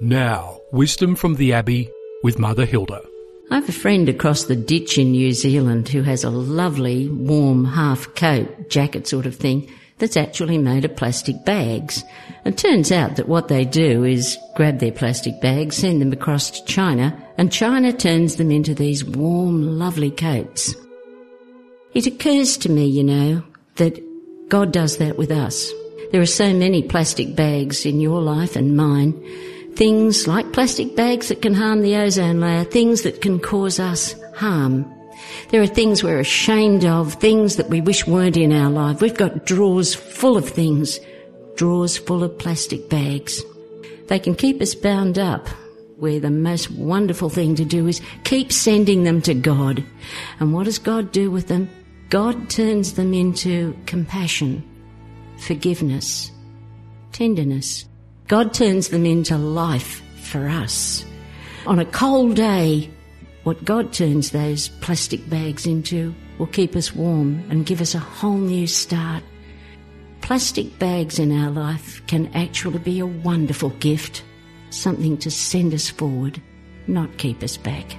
Now, wisdom from the Abbey with Mother Hilda. I have a friend across the ditch in New Zealand who has a lovely, warm half coat, jacket sort of thing, that's actually made of plastic bags. It turns out that what they do is grab their plastic bags, send them across to China, and China turns them into these warm, lovely coats. It occurs to me, you know, that God does that with us. There are so many plastic bags in your life and mine. Things like plastic bags that can harm the ozone layer, things that can cause us harm. There are things we're ashamed of, things that we wish weren't in our life. We've got drawers full of things, drawers full of plastic bags. They can keep us bound up, where the most wonderful thing to do is keep sending them to God. And what does God do with them? God turns them into compassion, forgiveness, tenderness. God turns them into life for us. On a cold day, what God turns those plastic bags into will keep us warm and give us a whole new start. Plastic bags in our life can actually be a wonderful gift, something to send us forward, not keep us back.